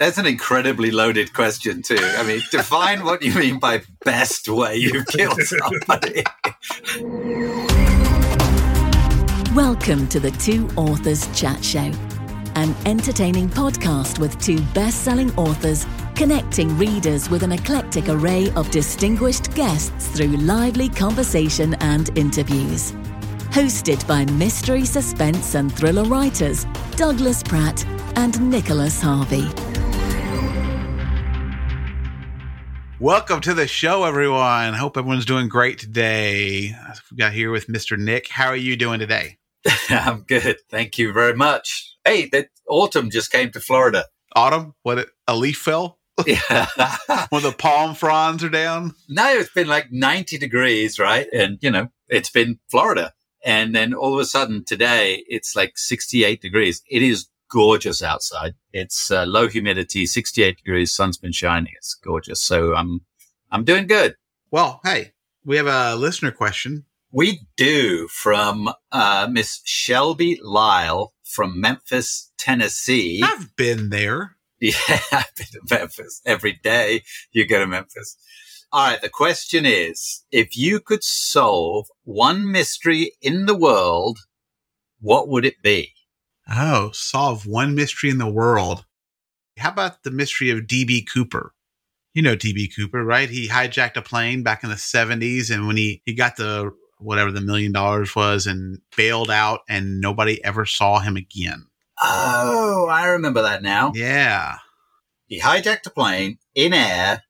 That's an incredibly loaded question, too. I mean, define what you mean by best way you've killed somebody. Welcome to the Two Authors Chat Show, an entertaining podcast with two best selling authors connecting readers with an eclectic array of distinguished guests through lively conversation and interviews. Hosted by mystery, suspense, and thriller writers Douglas Pratt and Nicholas Harvey. Welcome to the show, everyone. Hope everyone's doing great today. We got here with Mr. Nick. How are you doing today? I'm good. Thank you very much. Hey, that autumn just came to Florida. Autumn? What? A leaf fell? Yeah. When the palm fronds are down? now it's been like 90 degrees, right? And, you know, it's been Florida. And then all of a sudden today, it's like 68 degrees. It is gorgeous outside. It's uh, low humidity, 68 degrees, sun's been shining. It's gorgeous. So I'm, I'm doing good. Well, hey, we have a listener question. We do from uh, Miss Shelby Lyle from Memphis, Tennessee. I've been there. Yeah, I've been to Memphis every day. You go to Memphis. All right. The question is, if you could solve one mystery in the world, what would it be? Oh, solve one mystery in the world. How about the mystery of DB Cooper? You know DB Cooper, right? He hijacked a plane back in the 70s and when he, he got the whatever the million dollars was and bailed out and nobody ever saw him again. Oh, I remember that now. Yeah. He hijacked a plane in air.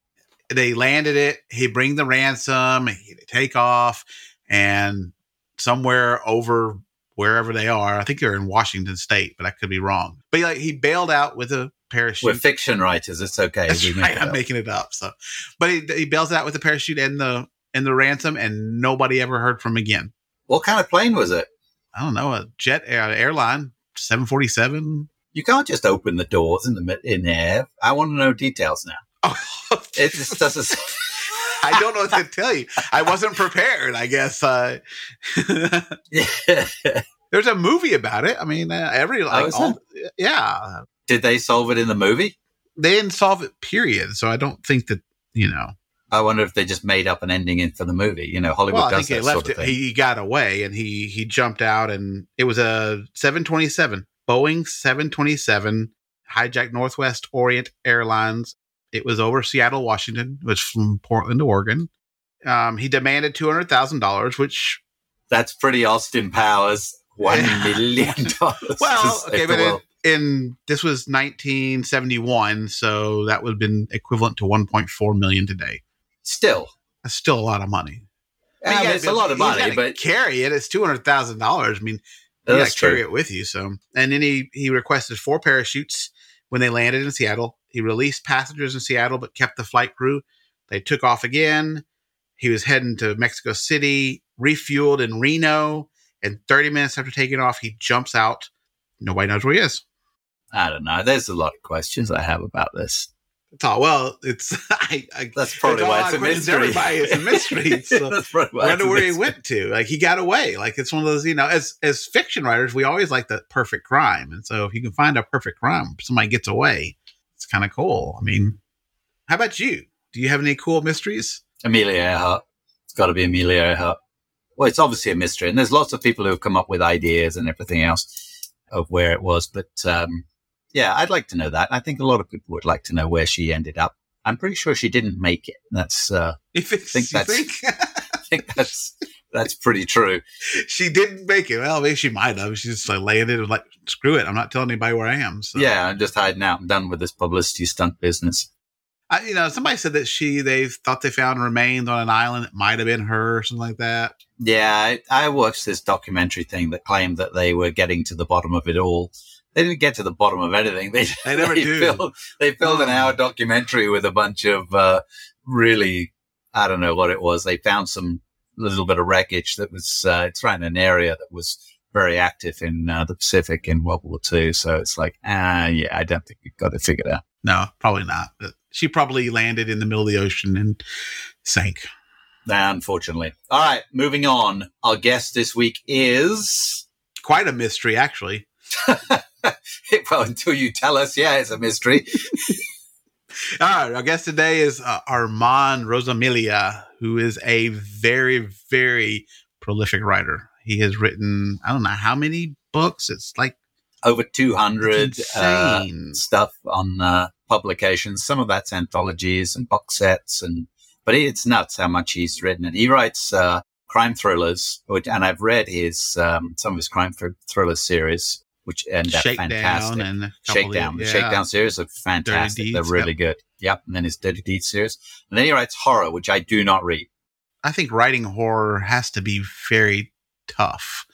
They landed it. He bring the ransom. He take off, and somewhere over wherever they are, I think they're in Washington State, but I could be wrong. But like he bailed out with a parachute. We're fiction writers. It's okay. Right. it I'm making it up. So, but he, he bails out with the parachute and the and the ransom, and nobody ever heard from him again. What kind of plane was it? I don't know a jet airline, seven forty seven. You can't just open the doors in the in air. I want to know details now. Oh, It just doesn't. I don't know what to tell you. I wasn't prepared. I guess. Uh, there's a movie about it. I mean, uh, every like, is all, yeah, Did they solve it in the movie? they didn't solve it. Period. So I don't think that you know. I wonder if they just made up an ending in for the movie. You know, Hollywood Well, I does think that sort of it. thing. He got away and he he jumped out and it was a 727 Boeing 727 hijacked Northwest Orient Airlines. It was over Seattle, Washington. Was from Portland to Oregon. Um, he demanded two hundred thousand dollars, which That's pretty Austin Powers. One Yeah. million dollars. well, okay, but in, in this was 1971, so that would have been equivalent to 1.4 million today. still, That's still a lot of money. I mean, it's a lot of money, but carry it. It's two hundred thousand dollars. I mean, you got to carry it with you. So, and then he he requested four parachutes when they landed in Seattle. He released passengers in Seattle, but kept the flight crew. They took off again. He was heading to Mexico City, refueled in Reno, and 30 minutes after taking off, he jumps out. Nobody knows where he is. I don't know. There's a lot of questions I have about this. It's all well. It's I, I That's probably why it's a mystery. Everybody, it's a mystery. So That's probably why I wonder where he went to. Like he got away. Like it's one of those, you know, as as fiction writers, we always like the perfect crime. And so if you can find a perfect crime, somebody gets away, it's kind of cool. I mean, how about you? Do you have any cool mysteries? Amelia Earhart. It's got to be Amelia Earhart. Well, it's obviously a mystery, and there's lots of people who have come up with ideas and everything else of where it was. But um, yeah, I'd like to know that. I think a lot of people would like to know where she ended up. I'm pretty sure she didn't make it. That's uh, If it's, Think you that's- think I think that's that's pretty true. she didn't make it, well, maybe she might have. She's just like landed and like, screw it. I'm not telling anybody where I am. So Yeah, I'm just hiding out. I'm done with this publicity stunt business. I, you know, somebody said that she they thought they found remains on an island. It might have been her or something like that. Yeah, I, I watched this documentary thing that claimed that they were getting to the bottom of it all. They didn't get to the bottom of anything. They, They never do. Filled, they filled an Oh. hour documentary with a bunch of uh, really, I don't know what it was. They found some little bit of wreckage that was, uh, it's right in an area that was very active in uh, the Pacific in World War II. So it's like, ah, yeah, I don't think we've got it figured out. No, probably not. She probably landed in the middle of the ocean and sank. Unfortunately. All right, moving on. Our guest this week is. Quite a mystery, actually. well, until you tell us, yeah, it's a mystery. All right, our guest today is uh, Armand Rosamilia, who is a very, very prolific writer. He has written, I don't know how many books. It's like over 200 uh, stuff on uh, publications. Some of that's anthologies and box sets, and but it's nuts how much he's written. And he writes uh, crime thrillers, which, and I've read his um, some of his crime thr- thriller series, which and they're fantastic. and a couple of- Shakedown, the yeah. Shakedown series are fantastic. Deeds, They're really good. Yep, and then his Dirty Deeds series, and then he writes horror, which I do not read. I think writing horror has to be very tough,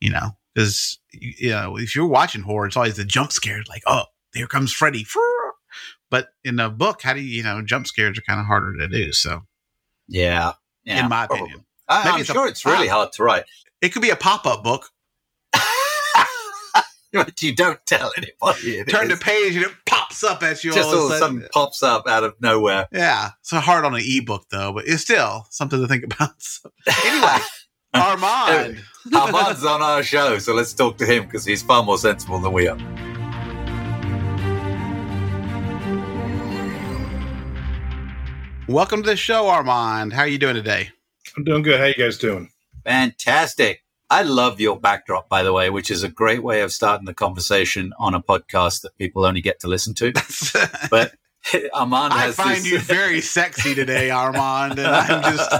you know, because you know if you're watching horror, it's always the jump scares, like oh, here comes Freddy. But in a book, how do you, you know, jump scares are kind of harder to do. So, Yeah, yeah in my probably. opinion, I, Maybe I'm it's a- sure it's really hard to write. it could be a pop up book. But you don't tell anybody. it Turn the page and it pops up at you just all all of of a a sudden. sudden pops up out of nowhere. Yeah, it's hard on an ebook though, but it's still something to think about. So, anyway, Armand. Armand's on our show, so let's talk to him because he's far more sensible than we are. Welcome to the show, Armand. How are you doing today? I'm doing good. How you guys doing? Fantastic. I love your backdrop, by the way, which is a great way of starting the conversation on a podcast that people only get to listen to. But Armand I find this, you very sexy today, Armand, and I'm just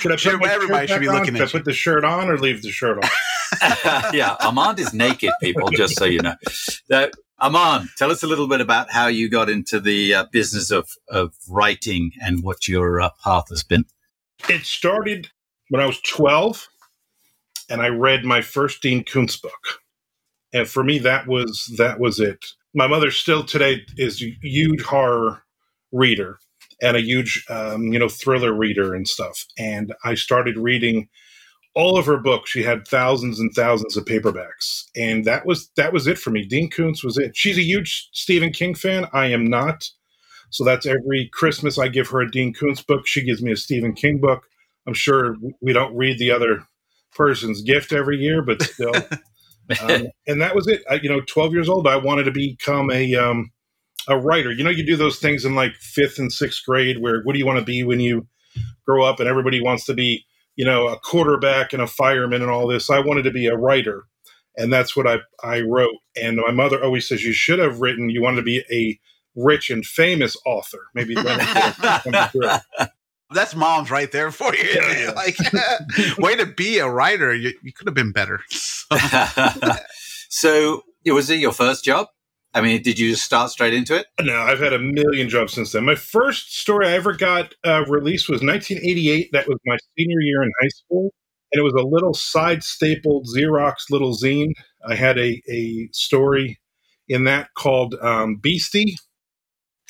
Could I put my everybody should be on? looking Could at I put the shirt on or leave the shirt on? yeah, Armand is naked, people, just so you know. Uh, Armand, tell us a little bit about how you got into the uh, business of, of writing and what your uh, path has been. it started when I was 12, and I read my first Dean Koontz book, and for me that was that was it. My mother still today is a huge horror reader and a huge um, you know thriller reader and stuff. And I started reading all of her books. She had thousands and thousands of paperbacks, and that was that was it for me. Dean Koontz was it. She's a huge Stephen King fan. I am not. So that's every Christmas I give her a Dean Koontz book. She gives me a Stephen King book. I'm sure we don't read the other person's gift every year, but still. um, and that was it. I, you know, 12 years old, I wanted to become a um, a writer. You know, you do those things in like fifth and sixth grade where what do you want to be when you grow up? And everybody wants to be, you know, a quarterback and a fireman and all this. I wanted to be a writer. And that's what I, I wrote. And my mother always says you should have written, you wanted to be a rich and famous author. Maybe that would come through. that's mom's right there for you. Yeah, yeah. like, way to be a writer. You, you could have been better. so, was it your first job? I mean, did you just start straight into it? No, I've had a million jobs since then. My first story I ever got uh, released was 1988. That was my senior year in high school. And it was a little side stapled Xerox little zine. I had a, a story in that called um, Beastie.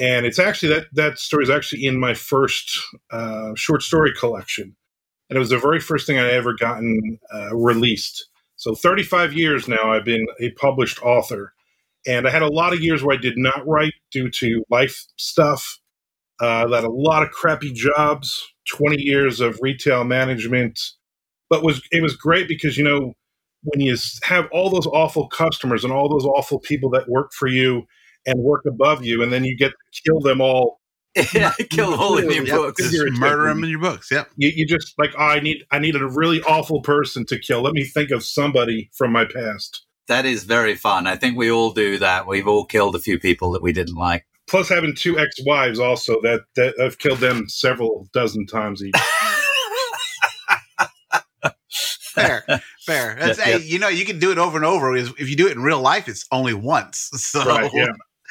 And it's actually that, that story is actually in my first uh, short story collection. And it was the very first thing I ever gotten uh, released. So 35 years now, I've been a published author. And I had a lot of years where I did not write due to life stuff. Uh, I had a lot of crappy jobs, 20 years of retail management. But was it was great because, you know, when you have all those awful customers and all those awful people that work for you and work above you, and then you get to kill them all, yeah, kill all in your books. Just murder them in your books. Yep. you, you just like, oh, I need I needed a really awful person to kill. Let me think of somebody from my past. That is very fun. I think we all do that. We've all killed a few people that we didn't like. Plus, having two ex-wives also that that I've killed them several dozen times each. Fair, fair. That's, Yeah, hey, yeah. you know, you can do it over and over. If you do it in real life, it's only once. So right? Yeah,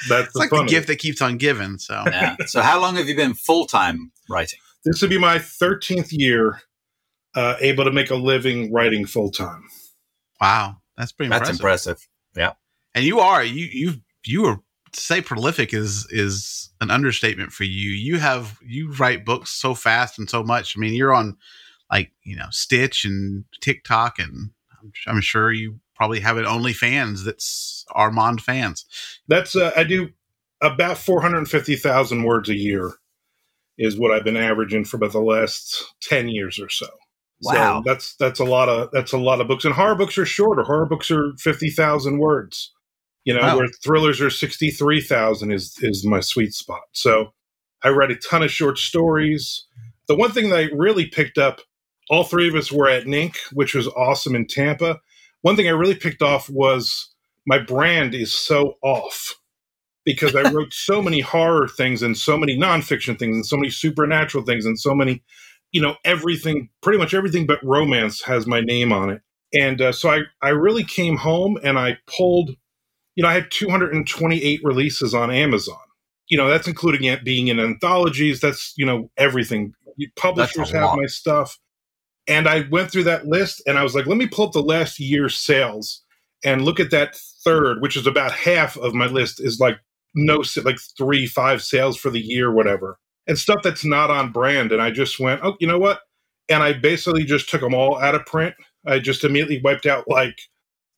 that's it's like fun the gift that keeps on giving. So Yeah. so, how long have you been full time writing? This would be my thirteenth year uh, able to make a living writing full time. wow, that's pretty That's impressive. impressive. And you are you you you are say prolific is is an understatement for you. You have you write books so fast and so much. I mean, you're on like you know Twitch and TikTok, and I'm, I'm sure you probably have an OnlyFans that's Armand fans. That's uh, I do about four hundred fifty thousand words a year is what I've been averaging for about the last ten years or so. Wow. So that's that's a lot of that's a lot of books, and horror books are shorter. Horror books are fifty thousand words. You know, Wow. where thrillers are 63,000 is is my sweet spot. So I read a ton of short stories. The one thing that I really picked up, all three of us were at NINC, which was awesome in Tampa. One thing I really picked off was my brand is so off because I wrote so many horror things and so many nonfiction things and so many supernatural things and so many, you know, everything, pretty much everything but romance has my name on it. And uh, so I, I really came home and I pulled, you know, I had 228 releases on Amazon. You know, that's including it being in anthologies. That's, you know, everything. Publishers have lot. my stuff. And I went through that list and I was like, let me pull up the last year's sales and look at that third, which is about half of my list, is like no, like three, five sales for the year, whatever, and stuff that's not on brand. And I just went, oh, you know what? And I basically just took them all out of print. I just immediately wiped out like,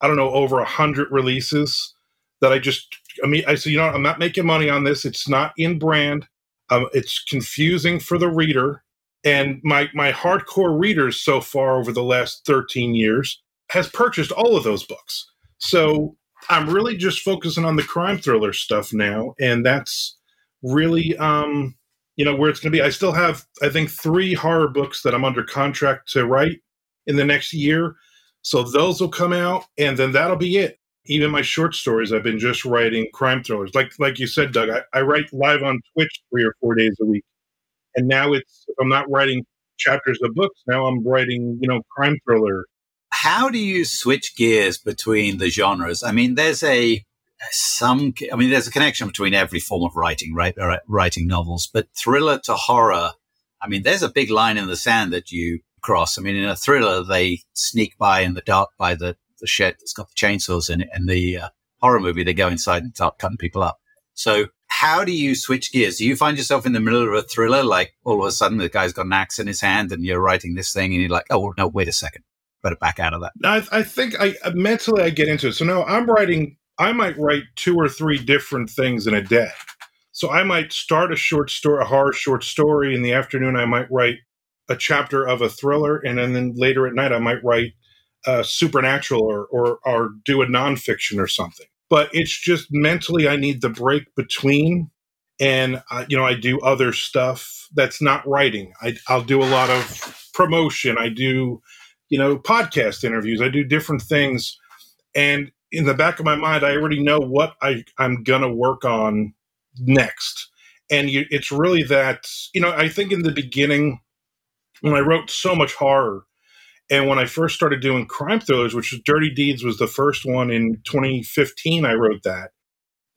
I don't know, over a hundred releases that I just, I mean, I said, you know? I'm not making money on this. It's not in brand. Um, it's confusing for the reader. And my my hardcore readers so far over the last 13 years has purchased all of those books. So I'm really just focusing on the crime thriller stuff now, and that's really um, you know where it's going to be. I still have I think three horror books that I'm under contract to write in the next year, so those will come out, and then that'll be it. Even my short stories, I've been just writing crime thrillers. Like like you said, Doug, I, I write live on Twitch three or four days a week, and now it's I'm not writing chapters of books. Now I'm writing you know crime thriller How do you switch gears between the genres? I mean, there's a some. I mean, there's a connection between every form of writing, right? Writing novels, but thriller to horror. I mean, there's a big line in the sand that you cross. I mean, in a thriller, they sneak by in the dark by the, the shed that's got the chainsaws in it, and the uh, horror movie, they go inside and start cutting people up. So, how do you switch gears? Do you find yourself in the middle of a thriller, like all of a sudden the guy's got an axe in his hand, and you're writing this thing, and you're like, oh no, wait a second, better back out of that. I, I think I mentally I get into it. So now I'm writing. I might write two or three different things in a day. So I might start a short story, a horror short story. In the afternoon, I might write a chapter of a thriller, and then, then later at night, I might write uh, supernatural or, or or do a nonfiction or something. But it's just mentally, I need the break between, and uh, you know, I do other stuff that's not writing. I, I'll do a lot of promotion. I do you know, podcast interviews. I do different things. And in the back of my mind, I already know what I, I'm going to work on next. And you, it's really that, you know, I think in the beginning, when I wrote so much horror, and when I first started doing crime thrillers, which Dirty Deeds was the first one in 2015, I wrote that.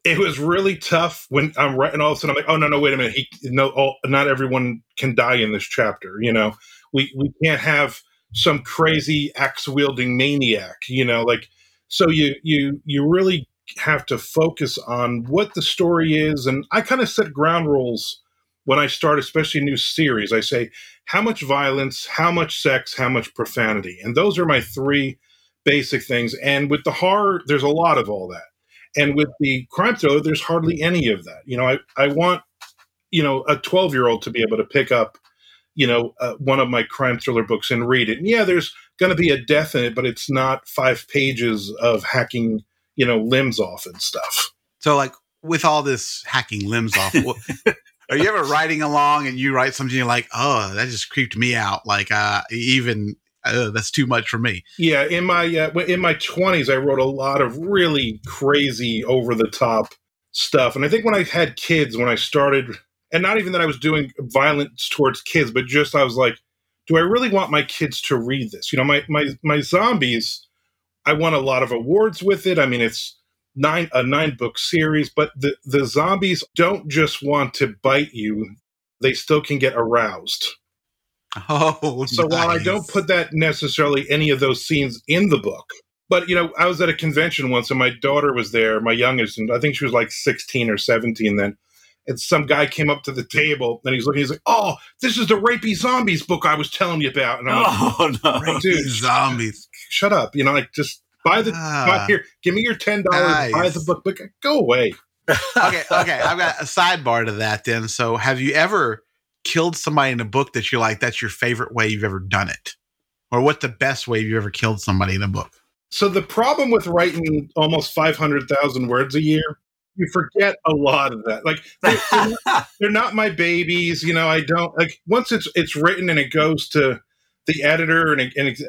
It was really tough when I'm writing all of a sudden, I'm like, oh, no, no, wait a minute. He, no, all, not everyone can die in this chapter. You know, we, we can't have some crazy axe wielding maniac you know like so you you you really have to focus on what the story is and i kind of set ground rules when i start especially a new series i say how much violence how much sex how much profanity and those are my three basic things and with the horror there's a lot of all that and with the crime thriller there's hardly any of that you know i, I want you know a 12 year old to be able to pick up you know, uh, one of my crime thriller books and read it. And yeah, there's going to be a death in it, but it's not five pages of hacking, you know, limbs off and stuff. So, like with all this hacking limbs off, are you ever writing along and you write something you're like, oh, that just creeped me out? Like, uh, even uh, that's too much for me. Yeah, in my uh, in my twenties, I wrote a lot of really crazy, over the top stuff. And I think when I had kids, when I started, and not even that I was doing violence towards kids, but just I was like, do I really want my kids to read this? You know, my my my zombies. I won a lot of awards with it. I mean, it's nine a nine book series, but the the zombies don't just want to bite you; they still can get aroused. Oh, So while I don't put that necessarily any of those scenes in the book, but you know, I was at a convention once and my daughter was there, my youngest, and I think she was like 16 or 17 then. And some guy came up to the table and he's looking, he's like, Oh, this is the rapey zombies book I was telling you about. And I'm like, Oh no! Dude. zombies. Shut up. You know, like just buy the Ah. buy here, give me your ten dollars, buy the book, but go away. okay, okay. I've got a sidebar to that then. So, have you ever killed somebody in a book that you're like, that's your favorite way you've ever done it? Or what's the best way you've ever killed somebody in a book? So the problem with writing almost 500,000 words a year, you forget a lot of that. Like they're, they're, not, my babies, you know. I don't like once it's it's written and it goes to the editor and, and it,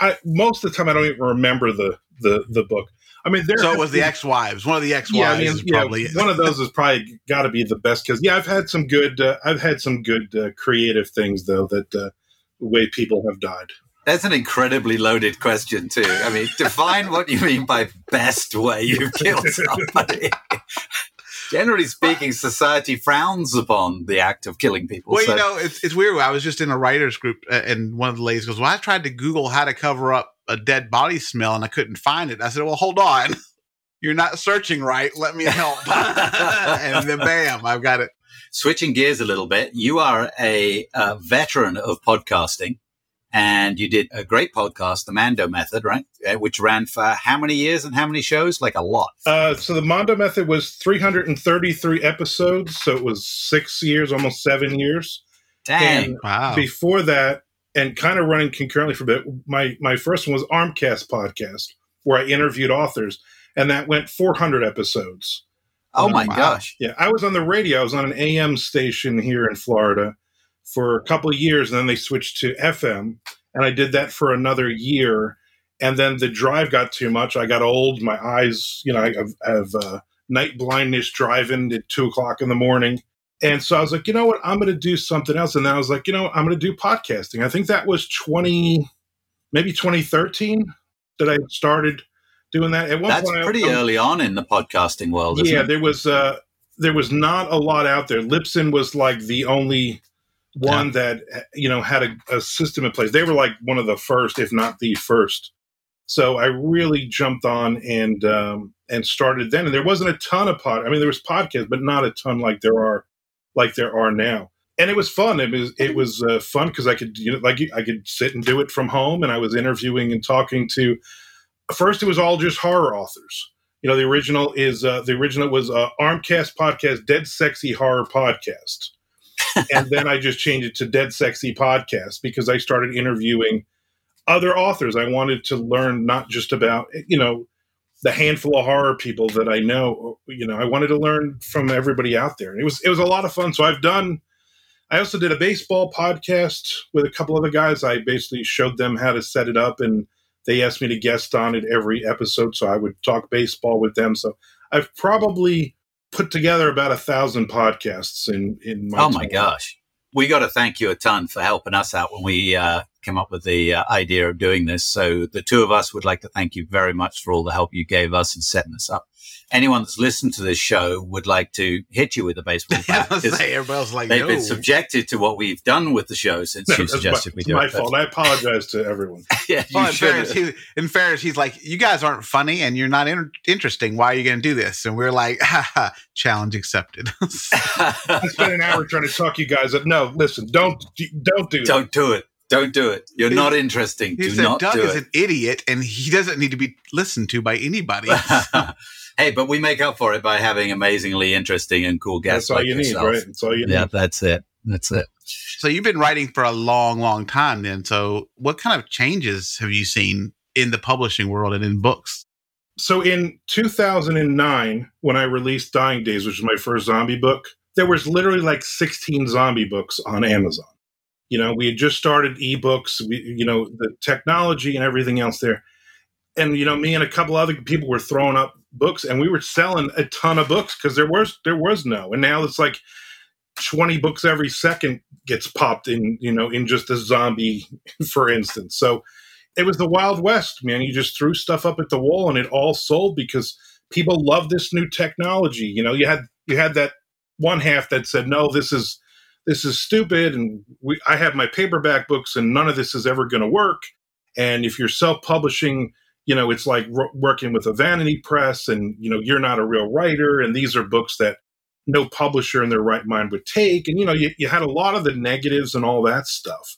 I, most of the time I don't even remember the the the book. I mean, there. So it was the ex-wives. One of the ex-wives yeah, I mean, yeah, probably one of those is probably got to be the best because yeah, I've had some good. Uh, I've had some good uh, creative things though that uh, way people have died. That's an incredibly loaded question, too. I mean, define what you mean by best way you've killed somebody. Generally speaking, society frowns upon the act of killing people. Well, so. you know, it's, it's weird. I was just in a writer's group, uh, and one of the ladies goes, Well, I tried to Google how to cover up a dead body smell, and I couldn't find it. I said, Well, hold on. You're not searching right. Let me help. and then, bam, I've got it. Switching gears a little bit, you are a, a veteran of podcasting and you did a great podcast, the Mando Method, right? Uh, which ran for how many years and how many shows? Like a lot. Uh, so the Mando Method was 333 episodes, so it was six years, almost seven years. Dang! And wow. Before that, and kind of running concurrently for a bit, my my first one was Armcast podcast, where I interviewed authors, and that went 400 episodes. Oh my wow. gosh! Yeah, I was on the radio. I was on an AM station here in Florida for a couple of years, and then they switched to FM, and I did that for another year. And then the drive got too much. I got old. My eyes, you know, I have, have uh, night blindness driving at two o'clock in the morning. And so I was like, you know what? I'm going to do something else. And then I was like, you know, I'm going to do podcasting. I think that was 20, maybe 2013 that I started doing that. At one That's point, pretty I, early on in the podcasting world. yeah, there was uh, there was not a lot out there. Libsyn was like the only one yeah. that you know had a, a, system in place. They were like one of the first, if not the first. So I really jumped on and um, and started then. And there wasn't a ton of pod. I mean, there was podcasts, but not a ton like there are like there are now. And it was fun. It was it was uh, fun because I could you know like I could sit and do it from home, and I was interviewing and talking to. First, it was all just horror authors. You know, the original is uh, the original was uh, Armcast podcast, Dead Sexy Horror Podcast and then I just changed it to Dead Sexy Podcast because I started interviewing other authors. I wanted to learn not just about, you know, the handful of horror people that I know. You know, I wanted to learn from everybody out there. And it was it was a lot of fun. So I've done I also did a baseball podcast with a couple other guys. I basically showed them how to set it up and they asked me to guest on it every episode. So I would talk baseball with them. So I've probably put together about a thousand podcasts in in my oh my gosh. We got to thank you a ton for helping us out when we uh, came up with the uh, idea of doing this. So the two of us would like to thank you very much for all the help you gave us in setting this up anyone that's listened to this show would like to hit you with a baseball bat. say, everybody's like, they've no. been subjected to what we've done with the show since no, you suggested my, we do my it. fault. I apologize to everyone. yeah, well, in, fairness, he, in fairness, he's like, you guys aren't funny and you're not in- interesting. Why are you going to do this? And we're like, challenge accepted. I spent an hour trying to talk you guys. Up. No, listen, don't don't do don't do it. Don't do it. You're not interesting. He do said not Doug do is it. an idiot and he doesn't need to be listened to by anybody. Hey, but we make up for it by having amazingly interesting and cool guests. That's all like you yourself. need, right? That's all you need. Yeah, that's it. That's it. So you've been writing for a long, long time then. So what kind of changes have you seen in the publishing world and in books? So in 2009, when I released Dying Days, which was my first zombie book, there was literally like 16 zombie books on Amazon. You know, we had just started ebooks, we, you know, the technology and everything else there. And, you know, me and a couple other people were throwing up books and we were selling a ton of books because there was there was no. And now it's like 20 books every second gets popped in you know in just a zombie for instance. So it was the wild west man. You just threw stuff up at the wall and it all sold because people love this new technology. You know you had you had that one half that said no this is this is stupid and we, i have my paperback books and none of this is ever going to work. And if you're self-publishing you know it's like r- working with a vanity press and you know you're not a real writer and these are books that no publisher in their right mind would take and you know you, you had a lot of the negatives and all that stuff.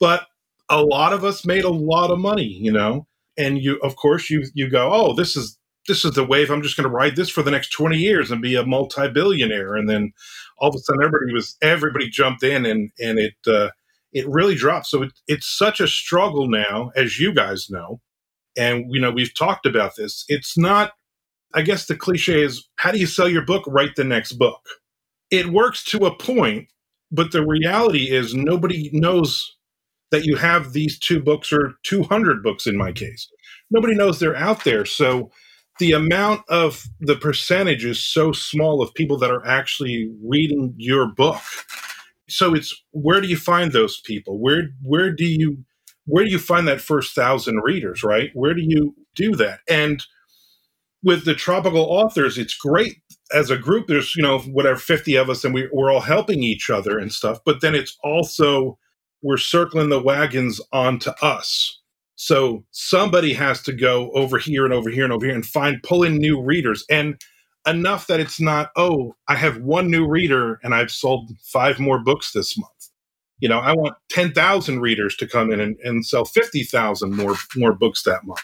But a lot of us made a lot of money you know? And you of course you you go oh this is this is the wave. I'm just going to ride this for the next 20 years and be a multi-billionaire. And then all of a sudden everybody was everybody jumped in and and it uh, it really dropped. So it, it's such a struggle now as you guys know And, you know, we've talked about this. It's not, I guess the cliche is how do you sell your book? Write the next book. It works to a point, but the reality is nobody knows that you have these two books or 200 books in my case. Nobody knows they're out there. So the amount of the percentage is so small of people that are actually reading your book. So it's where do you find those people? Where where do you where do you find that first thousand readers, right? Where do you do that? And with the tropical authors, it's great as a group. There's, you know, whatever, 50 of us, and we, we're all helping each other and stuff. But then it's also, we're circling the wagons onto us. So somebody has to go over here and over here and over here and find, pull in new readers. And enough that it's not, oh, I have one new reader and I've sold five more books this month you know, I want 10,000 readers to come in and, and sell 50,000 more, more books that month.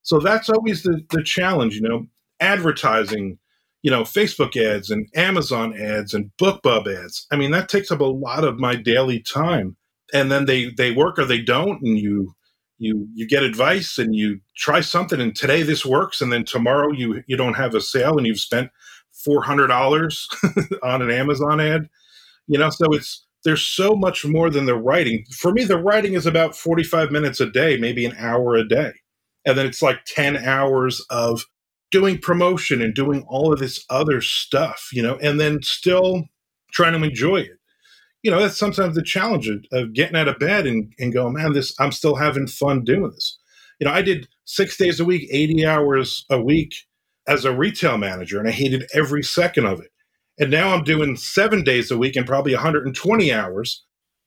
So that's always the, the challenge, you know, advertising, you know, Facebook ads and Amazon ads and BookBub ads. I mean, that takes up a lot of my daily time. And then they, they work or they don't. And you, you, you get advice and you try something and today this works. And then tomorrow you, you don't have a sale and you've spent $400 on an Amazon ad, you know, so it's, there's so much more than the writing. For me, the writing is about 45 minutes a day, maybe an hour a day. And then it's like 10 hours of doing promotion and doing all of this other stuff, you know, and then still trying to enjoy it. You know, that's sometimes the challenge of, of getting out of bed and, and going, man, this I'm still having fun doing this. You know, I did six days a week, 80 hours a week as a retail manager, and I hated every second of it. And now I'm doing seven days a week and probably 120 hours.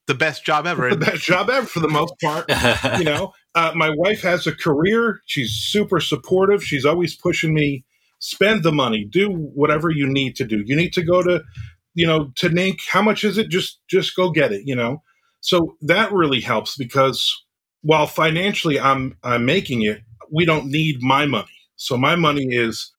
The best job ever. the best job ever for the most part. you know, uh, my wife has a career. She's super supportive. She's always pushing me, spend the money, do whatever you need to do. You need to go to, you know, to NINC. How much is it? Just, just go get it, you know? So that really helps because while financially I'm, I'm making it, we don't need my money. So my money is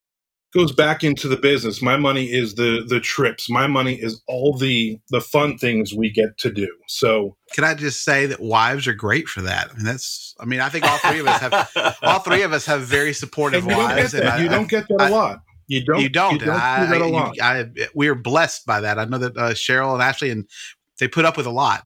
goes back into the business. My money is the the trips. My money is all the the fun things we get to do. So can I just say that wives are great for that? I mean, that's. I mean, I think all three of us have all three of us have very supportive and wives. And I, you don't get that I, a lot. You don't. You don't. You don't I, that a lot. I, we are blessed by that. I know that uh, Cheryl and Ashley and they put up with a lot.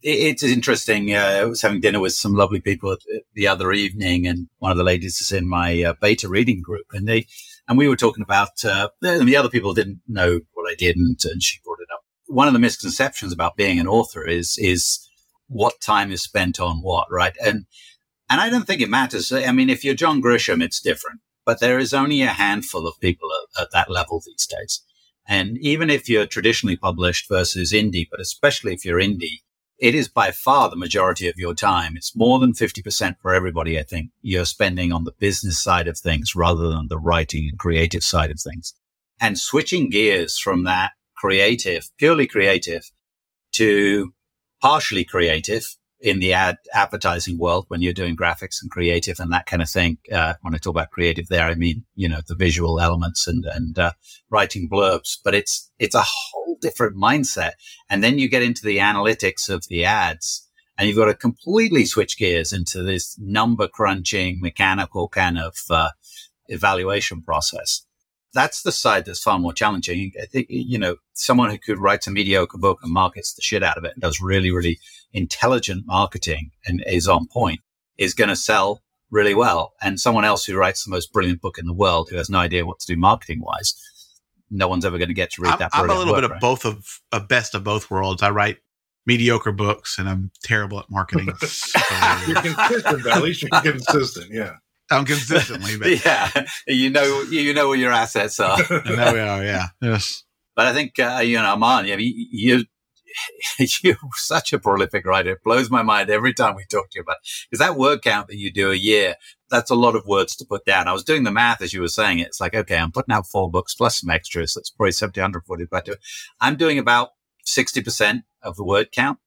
It's interesting. Uh, I was having dinner with some lovely people the other evening, and one of the ladies is in my uh, beta reading group, and they and we were talking about, uh, the other people didn't know what I did and, and she brought it up. One of the misconceptions about being an author is, is what time is spent on what, right? And, and I don't think it matters. I mean, if you're John Grisham, it's different, but there is only a handful of people at, at that level these days. And even if you're traditionally published versus indie, but especially if you're indie, it is by far the majority of your time. It's more than 50% for everybody, I think, you're spending on the business side of things rather than the writing and creative side of things. And switching gears from that creative, purely creative to partially creative in the ad advertising world when you're doing graphics and creative and that kind of thing. Uh, when I talk about creative there, I mean, you know, the visual elements and, and, uh, writing blurbs, but it's, it's a whole different mindset. And then you get into the analytics of the ads and you've got to completely switch gears into this number crunching mechanical kind of, uh, evaluation process that's the side that's far more challenging. I think, you know, someone who could write a mediocre book and markets the shit out of it and does really, really intelligent marketing and is on point is going to sell really well. And someone else who writes the most brilliant book in the world who has no idea what to do marketing wise, no one's ever going to get to read I'm, that. I'm a little work, bit right? of both of a best of both worlds. I write mediocre books and I'm terrible at marketing. You're consistent, at least you're consistent. Yeah. I'm consistently, but yeah, you know, you know where your assets are. there we are. Yeah. Yes. But I think uh, you know, Armand, you, you you're such a prolific writer. It blows my mind every time we talk to you about because that word count that you do a year, that's a lot of words to put down. I was doing the math as you were saying it. It's like, okay, I'm putting out four books plus some extras. That's probably 70, 140. But I'm doing about 60% of the word count,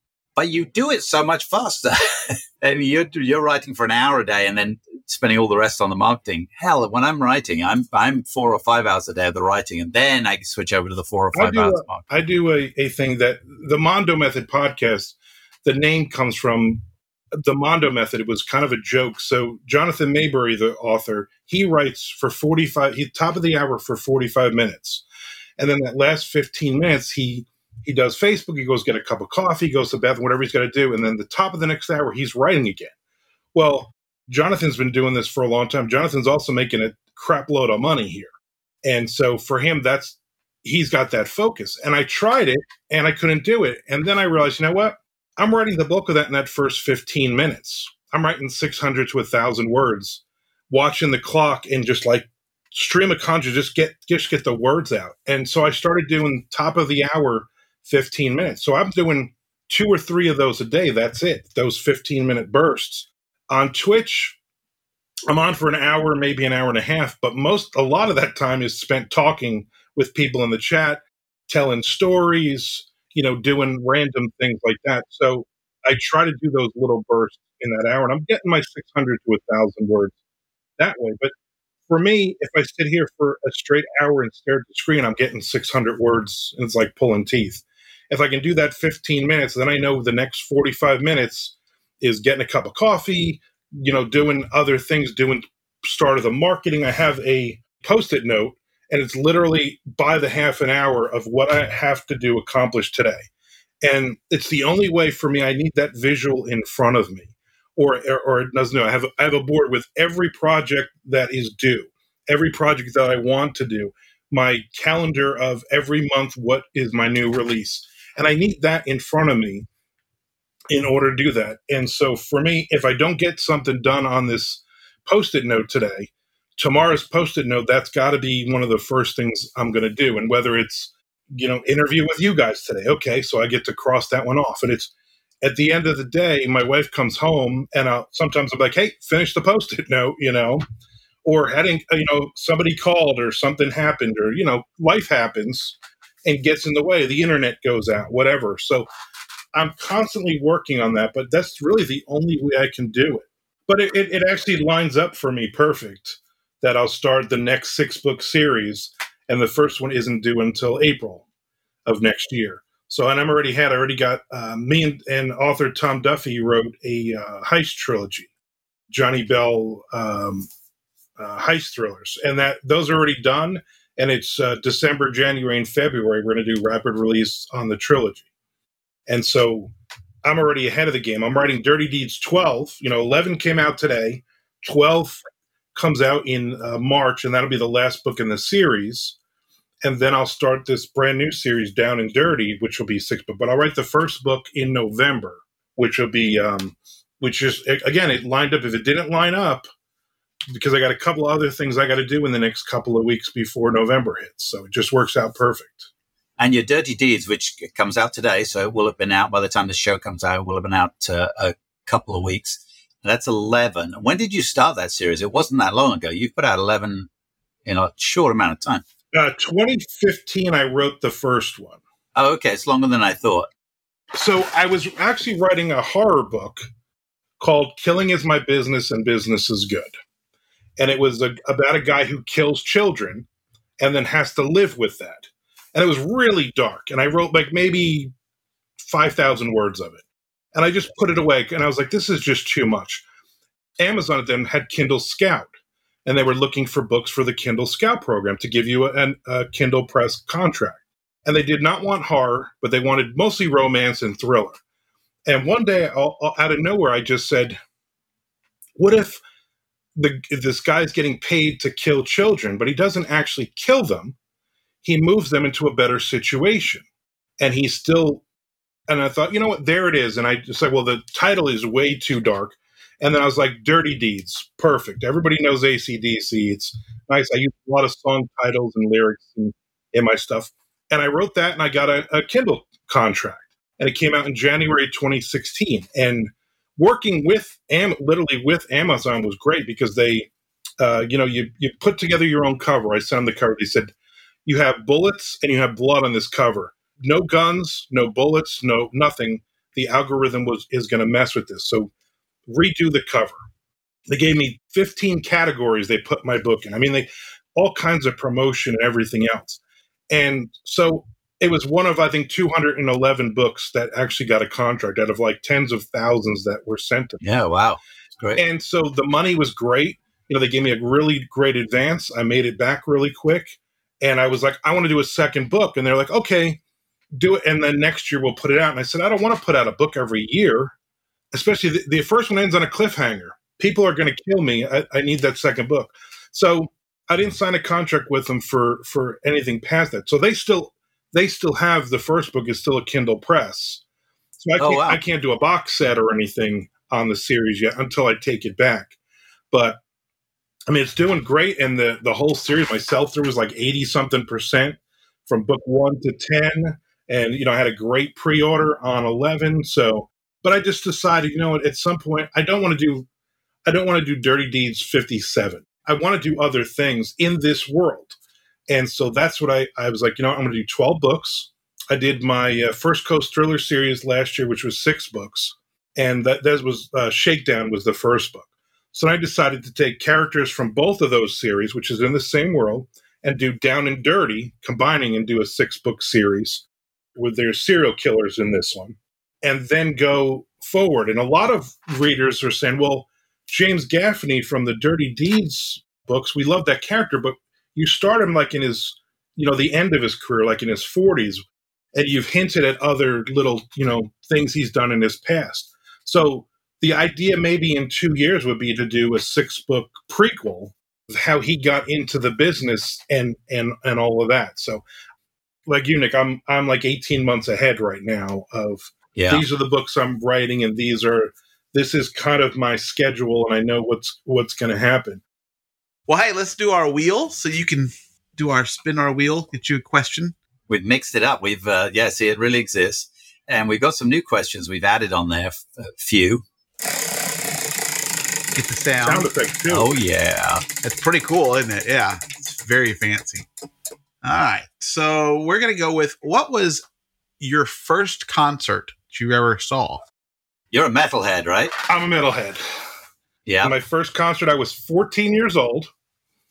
but you do it so much faster. and you're, you're writing for an hour a day and then spending all the rest on the marketing. Hell, when I'm writing, I'm I'm four or five hours a day of the writing, and then I switch over to the four or five I hours. A, I do a, a thing that the Mando Method podcast. The name comes from the Mando method, it was kind of a joke. So Jonathan Maberry, the author, he writes for 45, he top of the hour for 45 minutes. And then that last 15 minutes, he he does Facebook, he goes get a cup of coffee, He goes to bed, whatever he's got to do. And then the top of the next hour, he's writing again. Well, Jonathan's been doing this for a long time. Jonathan's also making a crap load of money here. And so for him, that's he's got that focus. And I tried it and I couldn't do it. And then I realized, you know what? I'm writing the bulk of that in that first 15 minutes. I'm writing 600 to 1,000 words, watching the clock and just like stream of conscious, just get just get the words out. And so I started doing top of the hour, 15 minutes. So I'm doing two or three of those a day. That's it. Those 15 minute bursts on Twitch. I'm on for an hour, maybe an hour and a half, but most a lot of that time is spent talking with people in the chat, telling stories, you know, doing random things like that. So I try to do those little bursts in that hour, and I'm getting my 600 to 1,000 words that way. But for me, if I sit here for a straight hour and stare at the screen, I'm getting 600 words, and it's like pulling teeth. If I can do that 15 minutes, then I know the next 45 minutes is getting a cup of coffee, you know, doing other things, doing start of the marketing. I have a post it note and it's literally by the half an hour of what I have to do accomplish today. And it's the only way for me. I need that visual in front of me, or or, it doesn't know. I have I have a board with every project that is due, every project that I want to do, my calendar of every month. What is my new release? And I need that in front of me in order to do that. And so for me, if I don't get something done on this post-it note today, tomorrow's post-it note that's got to be one of the first things i'm going to do. And whether it's you know interview with you guys today okay so i get to cross that one off. And it's at the end of the day my wife comes home and I'll, sometimes i'm like hey finish the post-it note you know? Or heading you know somebody called or something happened or you know life happens and gets in the way the internet goes out whatever so i'm constantly working on that but that's really the only way i can do it but it, it, it actually lines up for me perfect that I'll start the next six book series, and the first one isn't due until April of next year. So, and I'm already had, I already got uh, me and, and, author Tom Duffy wrote a uh, heist trilogy, Johnny Bell um, uh, heist thrillers, and that those are already done. And it's uh, December, January, and February. We're going to do rapid release on the trilogy, and so I'm already ahead of the game. I'm writing Dirty Deeds 12. You know, 11 came out today. 12 comes out in uh, March, and that'll be the last book in the series. And then I'll start this brand new series, Down and Dirty, which will be six books. But I'll write the first book in November, which will be, um, which is again, it lined up. If it didn't line up, because I got a couple other things I got to do in the next couple of weeks before November hits, so it just works out perfect. And your Dirty Deeds, which comes out today, so it will have been out by the time the show comes out. Will have been out uh, a couple of weeks. That's 11. When did you start that series? It wasn't that long ago. You've put out 11 in a short amount of time. Uh, 2015, I wrote the first one. Oh, okay. It's longer than I thought. So I was actually writing a horror book called Killing is My Business and Business is Good. And it was a, about a guy who kills children and then has to live with that. And it was really dark. And I wrote like maybe 5,000 words of it. And I just put it away. And I was like, this is just too much. Amazon at them had Kindle Scout, and they were looking for books for the Kindle Scout program to give you a, a Kindle Press contract. And they did not want horror, but they wanted mostly romance and thriller. And one day, out of nowhere, I just said, "What if the this guy's getting paid to kill children, but he doesn't actually kill them? He moves them into a better situation, and he still and I thought, you know what, there it is. And I just said, well, the title is way too dark. And then I was like, Dirty Deeds, perfect. Everybody knows ACDC. It's nice. I use a lot of song titles and lyrics in, in my stuff. And I wrote that and I got a, a Kindle contract. And it came out in January 2016. And working with, Am- literally with Amazon was great because they, uh, you know, you, you put together your own cover. I them the cover. They said, you have bullets and you have blood on this cover no guns, no bullets, no nothing. The algorithm was is going to mess with this. So redo the cover. They gave me 15 categories they put my book in. I mean, they all kinds of promotion and everything else. And so it was one of I think 211 books that actually got a contract out of like tens of thousands that were sent to me. Yeah, wow. Great. And so the money was great. You know, they gave me a really great advance. I made it back really quick. And I was like, I want to do a second book. And they're like, okay, do it. And then next year we'll put it out. And I said, I don't want to put out a book every year, especially the, the first one ends on a cliffhanger. People are going to kill me. I, I need that second book. So I didn't sign a contract with them for for anything past that. So they still they still have the first book is still a Kindle press. So I Oh, can't, wow. I can't do a box set or anything on the series yet until I take it back. But I mean, it's doing great, and the the whole series, my sell through was like eighty something percent from book one to ten, and you know, I had a great pre order on eleven. So, but I just decided, you know, what, at some point, I don't want to do, I don't want to do Dirty Deeds fifty seven. I want to do other things in this world, and so that's what I I was like, you know, I'm going to do twelve books. I did my uh, first Coast Thriller series last year, which was six books, and that that was uh, Shakedown was the first book. So I decided to take characters from both of those series, which is in the same world, and do Down and Dirty, combining and do a six book series with their serial killers in this one, and then go forward. And a lot of readers are saying, well, James Gaffney from the Dirty Deeds books, we love that character, but you start him like in his, you know, the end of his career, like in his 40s, and you've hinted at other little, you know, things he's done in his past. So the idea maybe in two years would be to do a six book prequel of how he got into the business and and and all of that. So like you, Nick, I'm I'm like 18 months ahead right now of Yeah. these are the books I'm writing and these are this is kind of my schedule and I know what's what's gonna happen. Well, hey, let's do our wheel so you can do our spin our wheel. Get you a question. We've mixed it up. We've, uh, yeah, see, it really exists. And we've got some new questions we've added on there, f- a few. Get the sound. Sound effects too. Oh, yeah. That's pretty cool, isn't it? Yeah, it's very fancy. All right, so we're gonna go with what was your first concert that you ever saw? You're a metalhead, right? I'm a metalhead. Yeah. My first concert, I was 14 years old,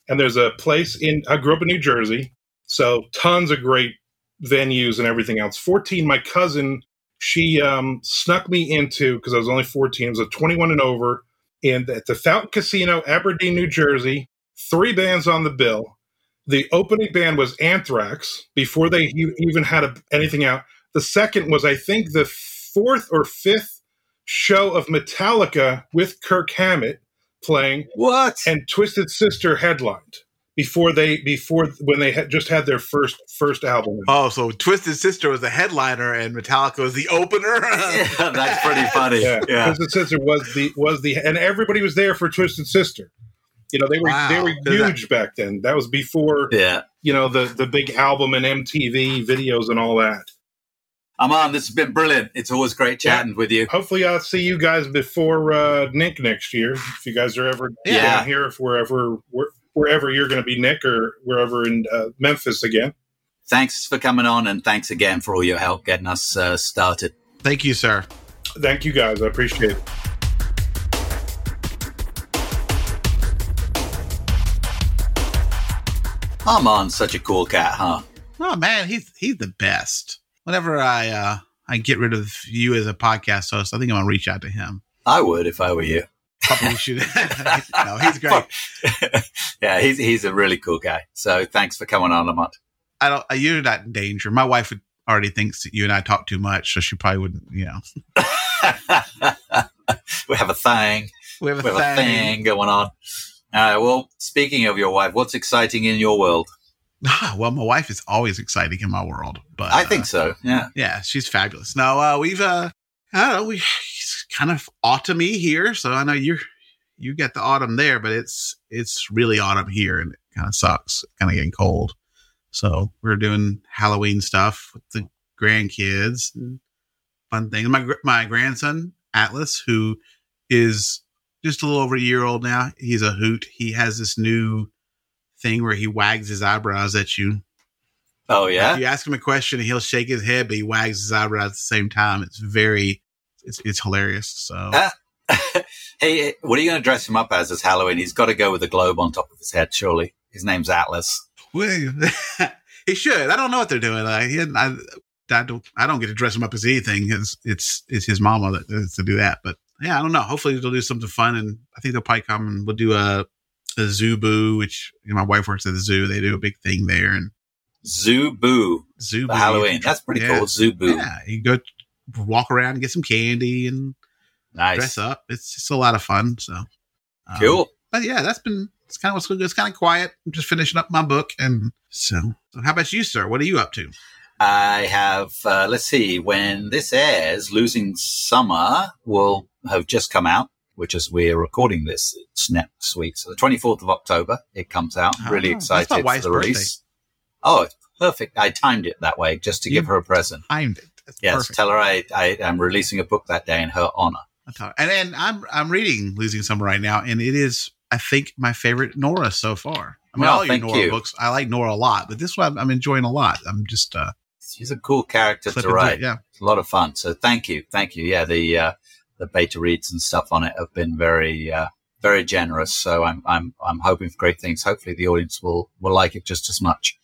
and there's a place in. I grew up in New Jersey, so tons of great venues and everything else. 14, my cousin, she um, snuck me into because I was only 14. It was a 21 and over, and at the Fountain Casino, Aberdeen, New Jersey. Three bands on the bill. The opening band was Anthrax before they even had a, anything out. The second was, I think, the fourth or fifth show of Metallica with Kirk Hammett playing, What? and Twisted Sister headlined before they before when they had just had their first first album. Oh, so Twisted Sister was the headliner and Metallica was the opener. yeah, that's pretty funny. Yeah, Yeah. Twisted Sister was the was the and everybody was there for Twisted Sister. You know they were Wow. they were Does that- huge back then. That was before Yeah. you know the the big album and MTV videos and all that. Armand, this has been brilliant. It's always great chatting with you. Hopefully, I'll see you guys before uh, Nick next year. If you guys are ever Yeah. down here, if wherever where, wherever you're going to be, Nick, or wherever in uh, Memphis again. Thanks for coming on, and thanks again for all your help getting us uh, started. Thank you, sir. Thank you guys. I appreciate it. Armand's such a cool cat, huh? Oh man, he's he's the best. Whenever I uh I get rid of you as a podcast host, I think I'm gonna reach out to him. I would if I were you. Probably should. no, he's great. yeah, he's he's a really cool guy. So thanks for coming on, Armand. I don't. uh, You're not in danger. My wife would already thinks that you and I talk too much, so she probably wouldn't. You know, we have a thing. we have a We have a thing going on. All right. Well, speaking of your wife, what's exciting in your world? Ah, well, my wife is always exciting in my world, but I uh, think so. Yeah. yeah, she's fabulous. No, uh, we've uh, I don't know, we it's kind of autumny here, so I know you're you get the autumn there, but it's it's really autumn here, and it kind of sucks. Kind of getting cold, so we're doing Halloween stuff with the grandkids and fun things. My my grandson Atlas, who is just a little over a year old now, he's a hoot. He has this new thing where he wags his eyebrows at you Oh yeah. you ask him a question, and he'll shake his head, but he wags his eyebrows at the same time. It's very, it's, it's hilarious. So Ah. hey, what are you going to dress him up as as Halloween? He's got to go with a globe on top of his head, surely. His name's Atlas. Well, he should. I don't know what they're doing. I, he, I, I don't. I don't get to dress him up as anything. It's it's, it's his mama that that to do that. But yeah, I don't know. Hopefully they'll do something fun, and I think they'll probably come and we'll do a a zoo boo, which you know, my wife works at the zoo. They do a big thing there, and Zoo Boo zoo boo. Halloween. That's pretty Yeah. cool. Zoo Boo. Yeah, you go walk around and get some candy and Nice. dress up. It's it's a lot of fun. So um, Cool. but yeah, that's been it's kind of what's good. It's kind of quiet. I'm just finishing up my book, and so, so how about you, sir? What are you up to? I have, uh, let's see, when this airs, Losing Summer will have just come out, which is we're recording this. It's next week. So the 24th of October, it comes out. Oh, really excited for the birthday. release. Oh, it's perfect. I timed it that way just to You- give her a present. I'm that's Yes, perfect. tell her I, I am releasing a book that day in her honor. I'll tell her. And then I'm I'm reading Losing Summer right now, and it is I think my favorite Nora so far. I mean, Well, all your Nora you. books, I like Nora a lot, but this one I'm enjoying a lot. I'm just uh, She's a cool character to write. it. Yeah, It's a lot of fun. So thank you, thank you. Yeah, the uh, the beta reads and stuff on it have been very uh, very generous. So I'm I'm I'm hoping for great things. Hopefully the audience will will like it just as much.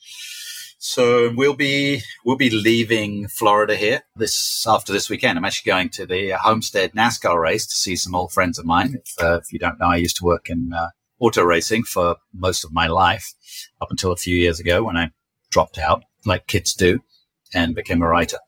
So we'll be we'll be leaving Florida here this after this weekend. I'm actually going to the Homestead NASCAR race to see some old friends of mine. If, uh, if you don't know, I used to work in uh, auto racing for most of my life up until a few years ago when I dropped out, like kids do, and became a writer.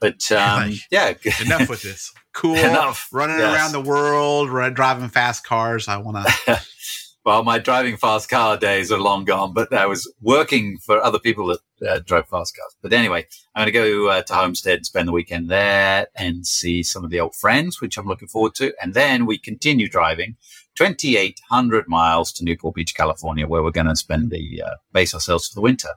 But um, yeah, enough with this. Cool, Enough. running Yes. around the world, ri- driving fast cars. I want to. well, my driving fast car days are long gone, but I was working for other people that uh, drove fast cars. But anyway, I'm going to go uh, to Homestead, spend the weekend there, and see some of the old friends, which I'm looking forward to. And then we continue driving 2,800 miles to Newport Beach, California, where we're going to spend the uh, base ourselves for the winter.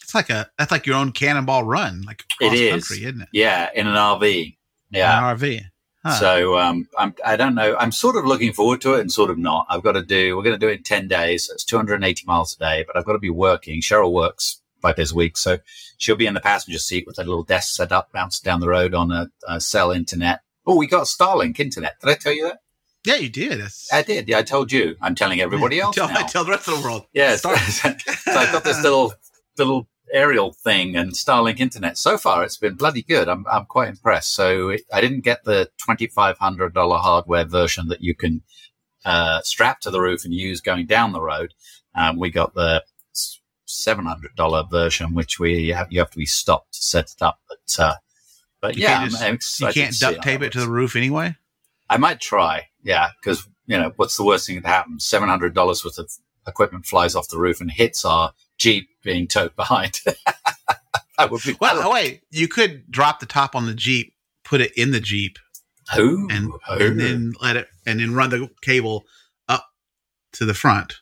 It's like a that's like your own cannonball run, like It cross is. country, isn't it? Yeah, in an RV. Yeah. An RV. Huh. So um, I'm, I don't know. I'm sort of looking forward to it and sort of not. I've got to do. We're going to do it in ten days. So it's 280 miles a day, but I've got to be working. Cheryl works five days a week, so she'll be in the passenger seat with a little desk set up, bounced down the road on a, a cell internet. Oh, we got Starlink internet. Did I tell you that? yeah, you did. That's, I did. Yeah, I told you. I'm telling everybody else tell, now. tell the rest of the world. Yes. Start- so I've got this little little aerial thing and Starlink internet. So far, it's been bloody good. I'm I'm quite impressed. So it, I didn't get the twenty five hundred dollar hardware version that you can uh, strap to the roof and use going down the road. Um, we got the seven hundred dollar version, which we have you have to be stopped to set it up. But uh, but You yeah, just- You can't duct tape that it to the roof anyway. I might try, yeah, because you know what's the worst thing that happens? Seven hundred dollars worth of equipment flies off the roof and hits our Jeep being towed behind. that would be Well, oh, wait, you could drop the top on the Jeep, put it in the Jeep, who and, who? and then let it, and then run the cable up to the front.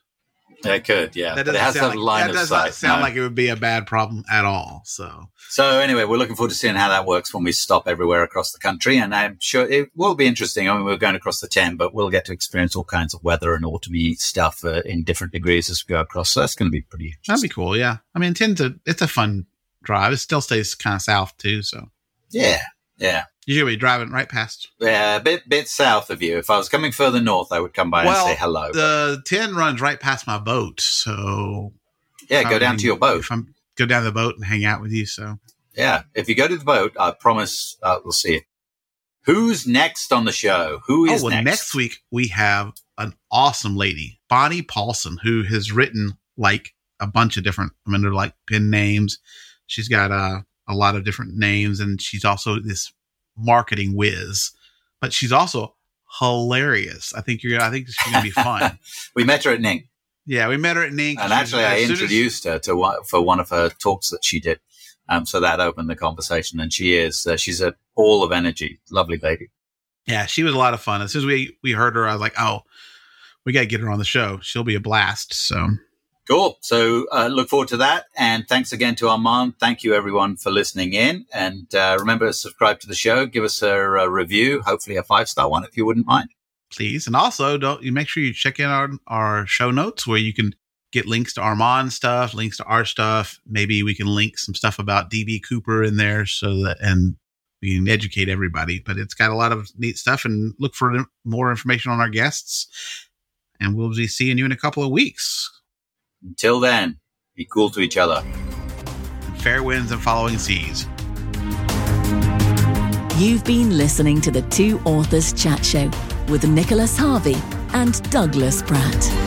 It could, yeah, That doesn't has sound a like, line that of does sight. not sound no. like it would be a bad problem at all. So So anyway, we're looking forward to seeing how that works when we stop everywhere across the country, and I'm sure it will be interesting. I mean, we're going across the ten, but we'll get to experience all kinds of weather and autumny stuff uh, in different degrees as we go across. So that's going to be pretty that'd be cool. Yeah, I mean, to it's a fun drive. It still stays kind of south too, so yeah, yeah. You're gonna be driving right past. Yeah, a bit bit south of you. If I was coming further north, I would come by Well, and say hello. The ten runs right past my boat, so yeah, go down to your boat. If I'm go down to the boat and hang out with you, so Yeah, if you go to the boat, I promise uh, we'll see. Who's next on the show? Who is oh, well, next? next week we have an awesome lady, Bonnie Paulson, who has written like a bunch of different. I mean, they're like pen names. She's got uh, a lot of different names, and she's also this marketing whiz. But she's also hilarious. I think you're. I think she's gonna be fun. we met her at NINC, yeah, we met her at NINC, and actually, I introduced her to one, for one of her talks that she did. Um, so that opened the conversation, and she is uh, she's a ball of energy, lovely lady. Yeah, she was a lot of fun. As soon as we we heard her, I was like, oh, we got to get her on the show. She'll be a blast. So Cool. So uh, look forward to that. And thanks again to Armand. Thank you everyone for listening in. And uh, remember to subscribe to the show. Give us a, a review, hopefully a five star one if you wouldn't mind. please, and also don't you make sure you check in our our show notes where you can get links to Armand stuff, links to our stuff. Maybe we can link some stuff about DB Cooper in there so that and we can educate everybody. But it's got a lot of neat stuff, and look for more information on our guests. And we'll be seeing you in a couple of weeks. Until then, be cool to each other. fair winds and following seas. You've been listening to the Two Authors Chat Show with Nicholas Harvey and Douglas Pratt.